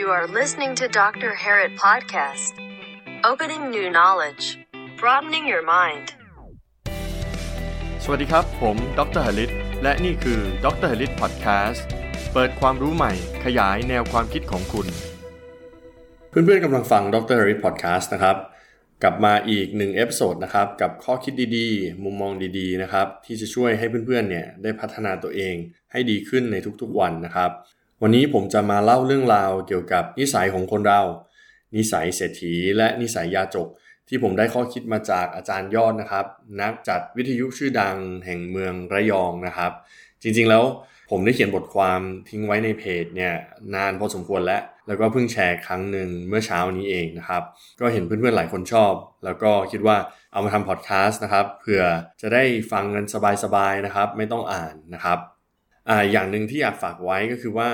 You are listening to Dr. Harit Podcast. Opening new knowledge, broadening your mind. สวัสดีครับ ผม Dr. Harit และนี่คือ Dr. Harit Podcast เปิดความรู้ใหม่ ขยายแนวความคิดของคุณ เพื่อนๆกำลังฟัง Dr. Harit Podcast นะครับ กลับมาอีกหนึ่ง episode นะครับ กับข้อคิดดีๆ มุมมองดีๆ นะครับ ที่จะช่วยให้เพื่อนๆ เนี่ยได้พัฒนาตัวเองให้ดีขึ้นในทุกๆวันนะครับ วันนี้ผมจะมาเล่าเรื่องราวเกี่ยวกับนิสัยของคนเรา นิสัยเศรษฐีและนิสัยยาจก ที่ผมได้ข้อคิดมาจากอาจารย์ยอดนะครับ นักจัดวิทยุชื่อดังแห่งเมืองระยองนะครับ จริงๆแล้วผมได้เขียนบทความทิ้งไว้ในเพจเนี่ยนานพอสมควรแล้ว แล้วก็เพิ่งแชร์ครั้งหนึ่งเมื่อเช้านี้เองนะครับ ก็เห็นเพื่อนๆหลายคนชอบ แล้วก็คิดว่าเอามาทำพอดแคสต์นะครับเผื่อจะได้ฟังกันสบายๆนะครับ ไม่ต้องอ่านนะครับ อ่าอย่างหนึ่งที่อยากฝากไว้ก็คือว่า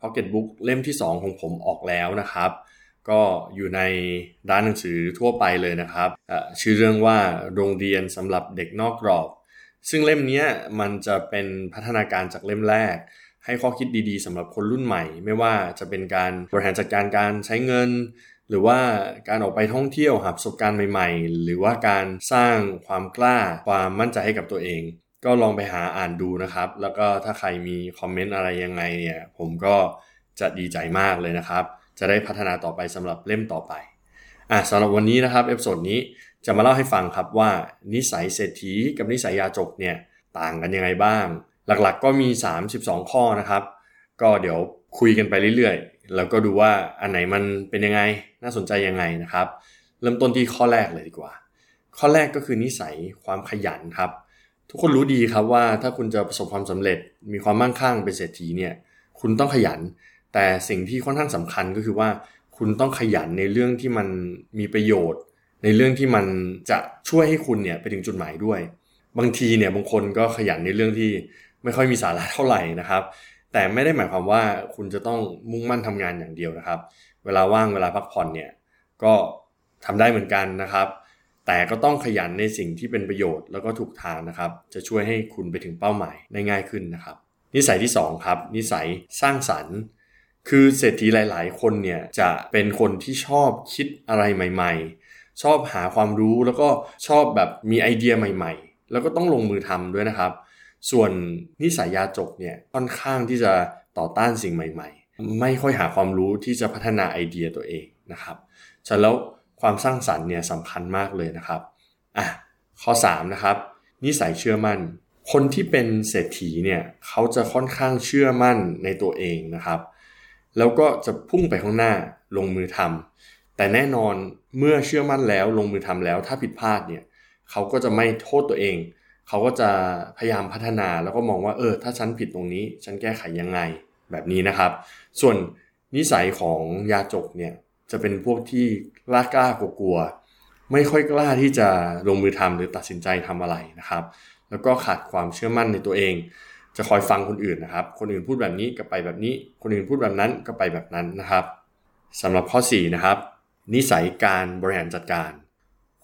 Pocket Book เล่มที่ 2 ของผมออกแล้วนะครับ ก็อยู่ในร้านหนังสือทั่วไปเลยนะครับชื่อเรื่องว่าโรงเรียนสำหรับเด็กนอกกรอบ ซึ่งเล่มนี้มันจะเป็นพัฒนาการจากเล่มแรก ให้ข้อคิดดีๆสำหรับคนรุ่นใหม่ ไม่ว่าจะเป็นการบริหารจัดการการใช้เงิน หรือว่าการออกไปท่องเที่ยวหาประสบการณ์ใหม่ ๆ หรือว่าการสร้างความกล้าความมั่นใจให้กับตัวเอง ก็ลองไปหาอ่านดูนะครับ แล้วก็ถ้าใครมี comment อะไรยังไงเนี่ยผมก็จะดีใจมากเลยนะครับ จะได้พัฒนาต่อไปสำหรับเล่มต่อไปอะสำหรับวันนี้นะครับ episode นี้จะมาเล่าให้ฟังครับว่านิสัยเศรษฐีกับนิสัยยาจกเนี่ยต่างกันยังไงบ้าง หลักๆก็มี 32 ข้อนะครับ ก็เดี๋ยวคุยกันไปเรื่อยๆ แล้วก็ดูว่าอันไหนมันเป็นยังไงน่าสนใจยังไงนะครับ เริ่มต้นที่ข้อแรกเลยดีกว่า ข้อแรกก็คือนิสัยความขยันครับ ทุกคนรู้ดีครับว่าถ้าคุณจะประสบความสำเร็จมีความมั่งคั่งเป็นเศรษฐีเนี่ย คุณต้องขยัน แต่สิ่งที่ค่อนข้างสำคัญก็คือว่า คุณต้องขยันในเรื่องที่มันมีประโยชน์ ในเรื่องที่มันจะช่วยให้คุณเนี่ยไปถึงจุดหมายด้วย บางทีเนี่ยบางคนก็ขยันในเรื่องที่ไม่ค่อยมีสาระเท่าไหร่นะครับ แต่ไม่ได้หมายความว่าคุณจะต้องมุ่งมั่นทำงานอย่างเดียวนะครับ เวลาว่างเวลาพักผ่อนเนี่ยก็ทำได้เหมือนกันนะครับ แต่ก็ต้องขยันในสิ่งที่เป็นประโยชน์แล้วก็ถูกทางนะครับ จะช่วยให้คุณไปถึงเป้าหมายได้ง่ายขึ้นนะครับ นิสัยที่ 2 ครับ นิสัยสร้างสรรค์ คือเศรษฐีหลาย ๆ คนเนี่ยจะเป็นคนที่ชอบคิดอะไรใหม่ ๆ ชอบหาความรู้แล้วก็ชอบแบบมีไอเดียใหม่ ๆ แล้วก็ต้องลงมือทำด้วยนะครับ ส่วนนิสัยยาจกเนี่ยค่อนข้างที่จะต่อต้านสิ่งใหม่ ๆ ไม่ค่อยหาความรู้ที่จะพัฒนาไอเดียตัวเองนะครับฉะนั้นแล้ว ความสร้างสรรค์เนี่ยสำคัญมากเลยนะครับอะข้อ3นะครับนิสัยเชื่อมั่น คนที่เป็นเศรษฐีเนี่ยเขาจะค่อนข้างเชื่อมั่นในตัวเองนะครับ แล้วก็จะพุ่งไปข้างหน้าลงมือทำแต่แน่นอนเมื่อเชื่อมั่นแล้วลงมือทำแล้ว ถ้าผิดพลาดเนี่ยเขาก็จะไม่โทษตัวเอง เขาก็จะพยายามพัฒนาแล้วก็มองว่าเออถ้าฉันผิดตรงนี้ ฉันแก้ไขยังไงแบบนี้นะครับ ส่วนนิสัยของยาจกเนี่ย จะเป็นพวกที่กล้ากล้ากลัวไม่ค่อยกล้าที่จะลงมือทำหรือตัดสินใจทำอะไรนะครับ แล้วก็ขาดความเชื่อมั่นในตัวเอง จะคอยฟังคนอื่นนะครับ คนอื่นพูดแบบนี้ก็ไปแบบนี้ คนอื่นพูดแบบนั้นก็ไปแบบนั้นนะครับสำหรับข้อ4นะครับ นิสัยการบริหารจัดการ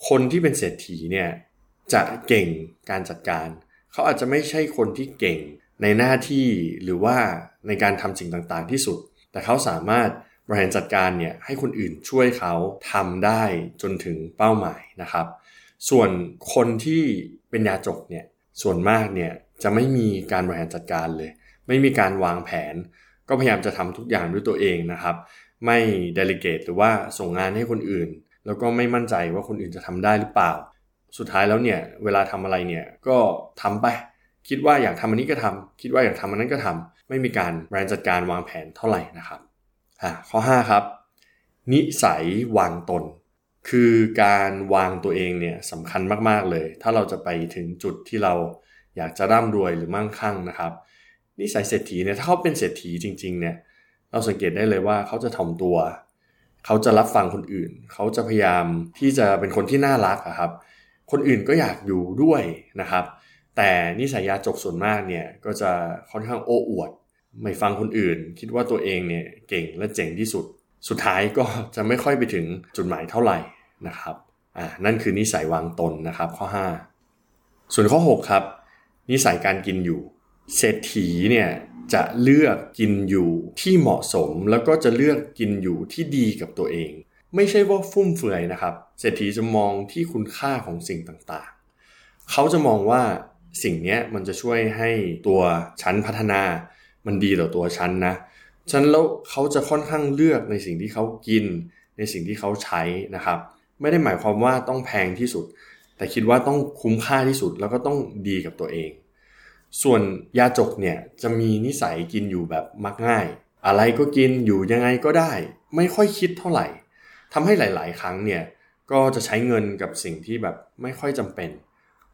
คนที่เป็นเศรษฐีเนี่ยจะเก่งการจัดการ เขาอาจจะไม่ใช่คนที่เก่งในหน้าที่หรือว่าในการทำสิ่งต่างๆที่สุด แต่เขาสามารถ บริหารจัดการเนี่ยให้คนอื่นช่วยเขาทำได้จนถึงเป้าหมายนะครับ ส่วนคนที่เป็นยาจกเนี่ยส่วนมากเนี่ยจะไม่มีการบริหารจัดการเลย ไม่มีการวางแผน ก็พยายามจะทำทุกอย่างด้วยตัวเองนะครับ ไม่เดลิเกตหรือว่าส่งงานให้คนอื่น แล้วก็ไม่มั่นใจว่าคนอื่นจะทำได้หรือเปล่า สุดท้ายแล้วเนี่ยเวลาทำอะไรเนี่ยก็ทำไปคิดว่าอยากทำอันนี้ก็ทำคิดว่าอยากทำอันนั้นก็ทำไม่มีการบริหารจัดการวางแผนเท่าไหร่นะครับ ข้อ 5 ครับ นิสัยวางตน คือการวางตัวเองเนี่ยสำคัญมากๆเลย ถ้าเราจะไปถึงจุดที่เราอยากจะร่ำรวยหรือมั่งคั่งนะครับ นิสัยเศรษฐีเนี่ยถ้าเขาเป็นเศรษฐีจริง ๆ เนี่ยเราสังเกตได้เลยว่าเขาจะถ่อมตัว เขาจะรับฟังคนอื่น เขาจะพยายามที่จะเป็นคนที่น่ารักครับ คนอื่นก็อยากอยู่ด้วยนะครับ แต่นิสัยยาจกส่วนมากเนี่ยก็จะค่อนข้างโอ้อวด ไม่ฟังคนอื่น คิดว่าตัวเองเนี่ยเก่งและเจ๋งที่สุด สุดท้ายก็จะไม่ค่อยไปถึงจุดหมายเท่าไหร่นะครับอ่านั่นคือนิสัยวางตนนะครับข้อ 5 ส่วนข้อ 6 ครับ นิสัยการกินอยู่ เศรษฐีเนี่ยจะเลือกกินอยู่ที่เหมาะสมแล้วก็จะเลือกกินอยู่ที่ดีกับตัวเอง ไม่ใช่ว่าฟุ่มเฟือยนะครับเศรษฐีจะมองที่คุณค่าของสิ่งต่างๆ เขาจะมองว่าสิ่งนี้มันจะช่วยให้ตัวชั้นพัฒนา มันดีต่อตัวชั้นนะฉันแล้วเขาจะค่อนข้างเลือกในสิ่งที่เขากิน ในสิ่งที่เขาใช้นะครับ ไม่ได้หมายความว่าต้องแพงที่สุด แต่คิดว่าต้องคุ้มค่าที่สุดแล้วก็ต้องดีกับตัวเอง ส่วนยาจกเนี่ยจะมีนิสัยกินอยู่แบบมักง่าย อะไรก็กินอยู่ยังไงก็ได้ ไม่ค่อยคิดเท่าไหร่ทำให้หลาย ๆ ครั้งเนี่ยก็จะใช้เงินกับสิ่งที่แบบไม่ค่อยจำเป็น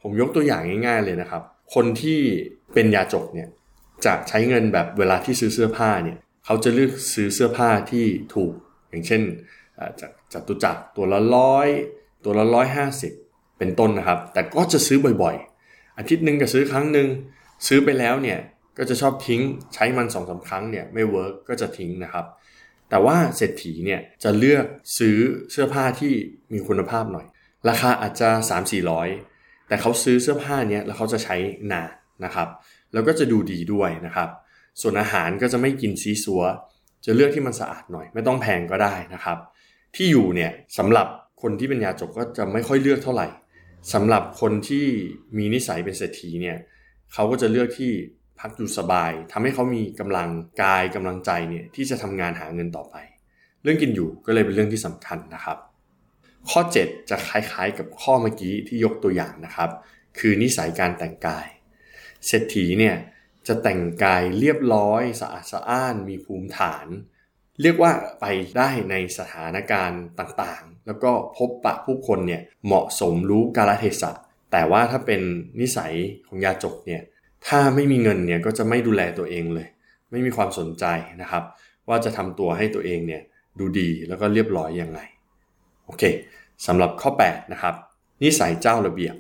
ผมยกตัวอย่างง่าย ๆ เลยนะครับ คนที่เป็นยาจกเนี่ย จะใช้เงินแบบเวลาที่ซื้อเสื้อผ้าเนี่ยเขาจะเลือกซื้อเสื้อผ้าที่ถูก อย่างเช่นจากจากตุจักรตัวละร้อยตัวละร้อยห้าสิบเป็นต้นนะครับ แต่ก็จะซื้อบ่อยๆ อาทิตย์หนึ่งก็ซื้อครั้งหนึ่งซื้อไปแล้วเนี่ยก็จะชอบทิ้งใช้มันสองสามครั้งเนี่ยไม่ work ก็จะทิ้งนะครับ แต่ว่าเศรษฐีเนี่ยจะเลือกซื้อเสื้อผ้าที่มีคุณภาพหน่อย ราคาอาจจะ 3 4 0 0 แต่เขาซื้อเสื้อผ้าเนี้ยแล้วเขาจะใช้นานนะครับ แล้วก็จะดูดีด้วยนะครับ ส่วนอาหารก็จะไม่กินซีซัว จะเลือกที่มันสะอาดหน่อย ไม่ต้องแพงก็ได้นะครับ ที่อยู่เนี่ยสำหรับคนที่เป็นยาจกก็จะไม่ค่อยเลือกเท่าไหร่สำหรับคนที่มีนิสัยเป็นเศรษฐีเนี่ยเขาก็จะเลือกที่พักอยู่สบายทำให้เขามีกำลังกายกำลังใจเนี่ยที่จะทำงานหาเงินต่อไป เรื่องกินอยู่ก็เลยเป็นเรื่องที่สำคัญนะครับ ข้อ 7 จะคล้ายๆกับข้อเมื่อกี้ที่ยกตัวอย่างนะครับ คือนิสัยการแต่งกาย เศรษฐีเนี่ยจะแต่งกายเรียบร้อยสะอาดสะอ้านมีภูมิฐาน เรียกว่าไปได้ในสถานการณ์ต่างๆ แล้วก็พบปะผู้คนเนี่ยเหมาะสมรู้กาลเทศะ แต่ว่าถ้าเป็นนิสัยของยาจกเนี่ยถ้าไม่มีเงินเนี่ยก็จะไม่ดูแลตัวเองเลย ไม่มีความสนใจนะครับ ว่าจะทำตัวให้ตัวเองเนี่ยดูดีแล้วก็เรียบร้อยยังไงโอเคสำหรับข้อ 8 นะครับ นิสัยเจ้าระเบียบ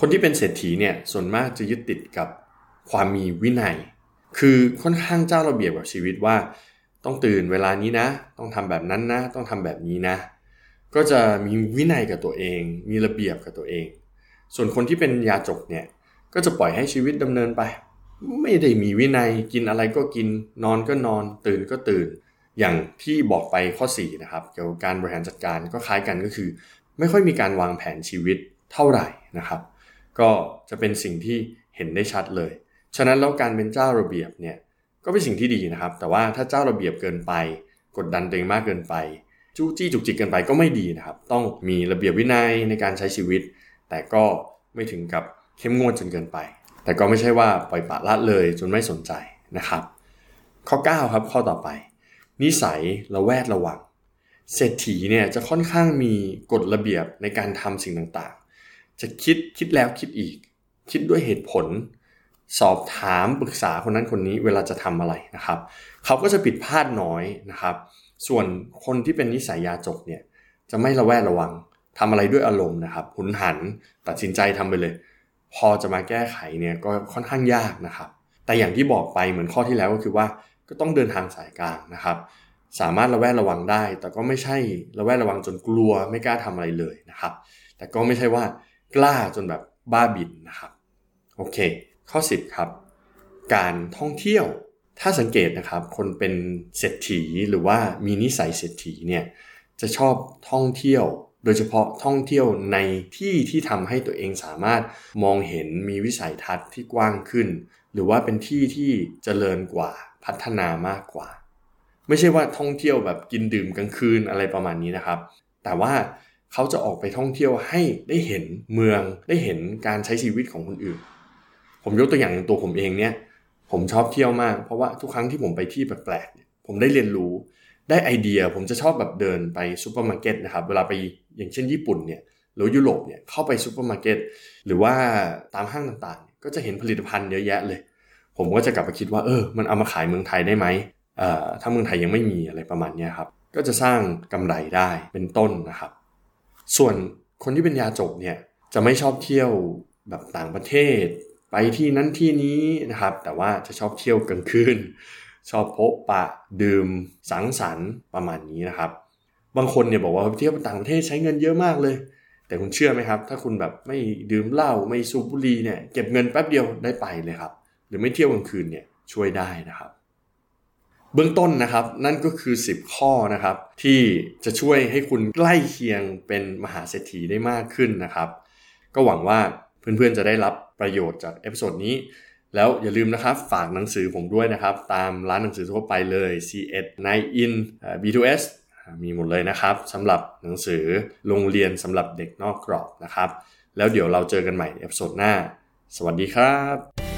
คนที่เป็นเศรษฐีเนี่ยส่วนมากจะยึดติดกับความมีวินัย คือค่อนข้างเจ้าระเบียบกับชีวิตว่า ต้องตื่นเวลานี้นะ ต้องทำแบบนั้นนะ ต้องทำแบบนี้นะ ก็จะมีวินัยกับตัวเอง มีระเบียบกับตัวเอง ส่วนคนที่เป็นยาจกเนี่ยก็จะปล่อยให้ชีวิตดำเนินไป ไม่ได้มีวินัยกินอะไรก็กิน นอนก็นอน ตื่นก็ตื่น อย่างที่บอกไปข้อ4นะครับเกี่ยวกับการบริหารจัดการก็คล้ายกันก็คือ ไม่ค่อยมีการวางแผนชีวิตเท่าไหร่นะครับ ก็จะเป็นสิ่งที่เห็นได้ชัดเลย ฉะนั้นแล้วการเป็นเจ้าระเบียบเนี่ยก็เป็นสิ่งที่ดีนะครับ แต่ว่าถ้าเจ้าระเบียบเกินไป กดดันตัวเองมากเกินไป จู้จี้จุกจิกเกินไปก็ไม่ดีนะครับ ต้องมีระเบียบวินัยในการใช้ชีวิต แต่ก็ไม่ถึงกับเข้มงวดจนเกินไป แต่ก็ไม่ใช่ว่าปล่อยปละละเลยจนไม่สนใจนะครับ ข้อ 9 ครับข้อต่อไป นิสัยระแวดระวัง เศรษฐีเนี่ยจะค่อนข้างมีกฎระเบียบในการทำสิ่งต่าง จะคิดคิดแล้วคิดอีก คิดด้วยเหตุผล สอบถามปรึกษาคนนั้นคนนี้เวลาจะทำอะไรนะครับ เขาก็จะผิดพลาดน้อยนะครับ ส่วนคนที่เป็นนิสัยยาจกเนี่ยจะไม่ระแวดระวังทำอะไรด้วยอารมณ์นะครับหุนหันตัดสินใจทำไปเลย พอจะมาแก้ไขเนี่ยก็ค่อนข้างยากนะครับ แต่อย่างที่บอกไปเหมือนข้อที่แล้วก็คือว่าก็ต้องเดินทางสายกลางนะครับ สามารถระแวดระวังได้ แต่ก็ไม่ใช่ระแวดระวังจนกลัวไม่กล้าทำอะไรเลยนะครับ แต่ก็ไม่ใช่ว่า กล้าจนแบบบ้าบินนะครับ โอเค ข้อ 10 ครับ การท่องเที่ยว ถ้าสังเกตนะครับ คนเป็นเศรษฐีหรือว่ามีนิสัยเศรษฐีเนี่ยจะชอบท่องเที่ยว โดยเฉพาะท่องเที่ยวในที่ที่ทำให้ตัวเองสามารถมองเห็นมีวิสัยทัศน์ที่กว้างขึ้น หรือว่าเป็นที่ที่เจริญกว่าพัฒนามากกว่า ไม่ใช่ว่าท่องเที่ยวแบบกินดื่มกลางคืนอะไรประมาณนี้นะครับ แต่ว่า เขาจะออกไปท่องเที่ยวให้ได้เห็นเมืองได้เห็นการใช้ชีวิตของคนอื่น ผมยกตัวอย่างอย่างตัวผมเองเนี่ย ผมชอบเที่ยวมาก เพราะว่าทุกครั้งที่ผมไปที่แปลกๆผมได้เรียนรู้ได้ไอเดียผมจะชอบแบบเดินไปซูเปอร์มาร์เก็ตนะครับเวลาไปอย่างเช่นญี่ปุ่นเนี่ยหรือยุโรปเนี่ยเข้าไปซูเปอร์มาร์เก็ตหรือว่าตามห้างต่างๆ ก็จะเห็นผลิตภัณฑ์เยอะแยะเลย ผมก็จะกลับมาคิดว่าเออมันเอามาขายเมืองไทยได้ไหมเอ่อถ้าเมืองไทยยังไม่มีอะไรประมาณนี้ครับก็จะสร้างกำไรได้เป็นต้นนะครับ ส่วนคนที่เป็นยาจกเนี่ยจะไม่ชอบเที่ยวแบบต่างประเทศ ไปที่นั้นที่นี้นะครับ แต่ว่าจะชอบเที่ยวกลางคืน ชอบพบปะดื่มสังสรรค์ประมาณนี้นะครับ บางคนเนี่ยบอกว่าเที่ยวต่างประเทศใช้เงินเยอะมากเลย แต่คุณเชื่อไหมครับ ถ้าคุณแบบไม่ดื่มเหล้าไม่สูบบุหรี่เนี่ยเก็บเงินแป๊บเดียวได้ไปเลยครับ หรือไม่เที่ยวกลางคืนเนี่ยช่วยได้นะครับ เบื้องต้นนะครับ นั่นก็คือ 10 ข้อนะครับ ที่จะช่วยให้คุณใกล้เคียงเป็นมหาเศรษฐีได้มากขึ้นนะครับ ก็หวังว่าเพื่อนๆจะได้รับประโยชน์จาก episode นี้ แล้วอย่าลืมนะครับ ฝากหนังสือผมด้วยนะครับ ตามร้านหนังสือทั่วไปเลย C1 9 in B2S มีหมดเลยนะครับสำหรับหนังสือโรงเรียนสำหรับเด็กนอกกรอบนะครับ แล้วเดี๋ยวเราเจอกันใหม่ episode หน้า สวัสดีครับ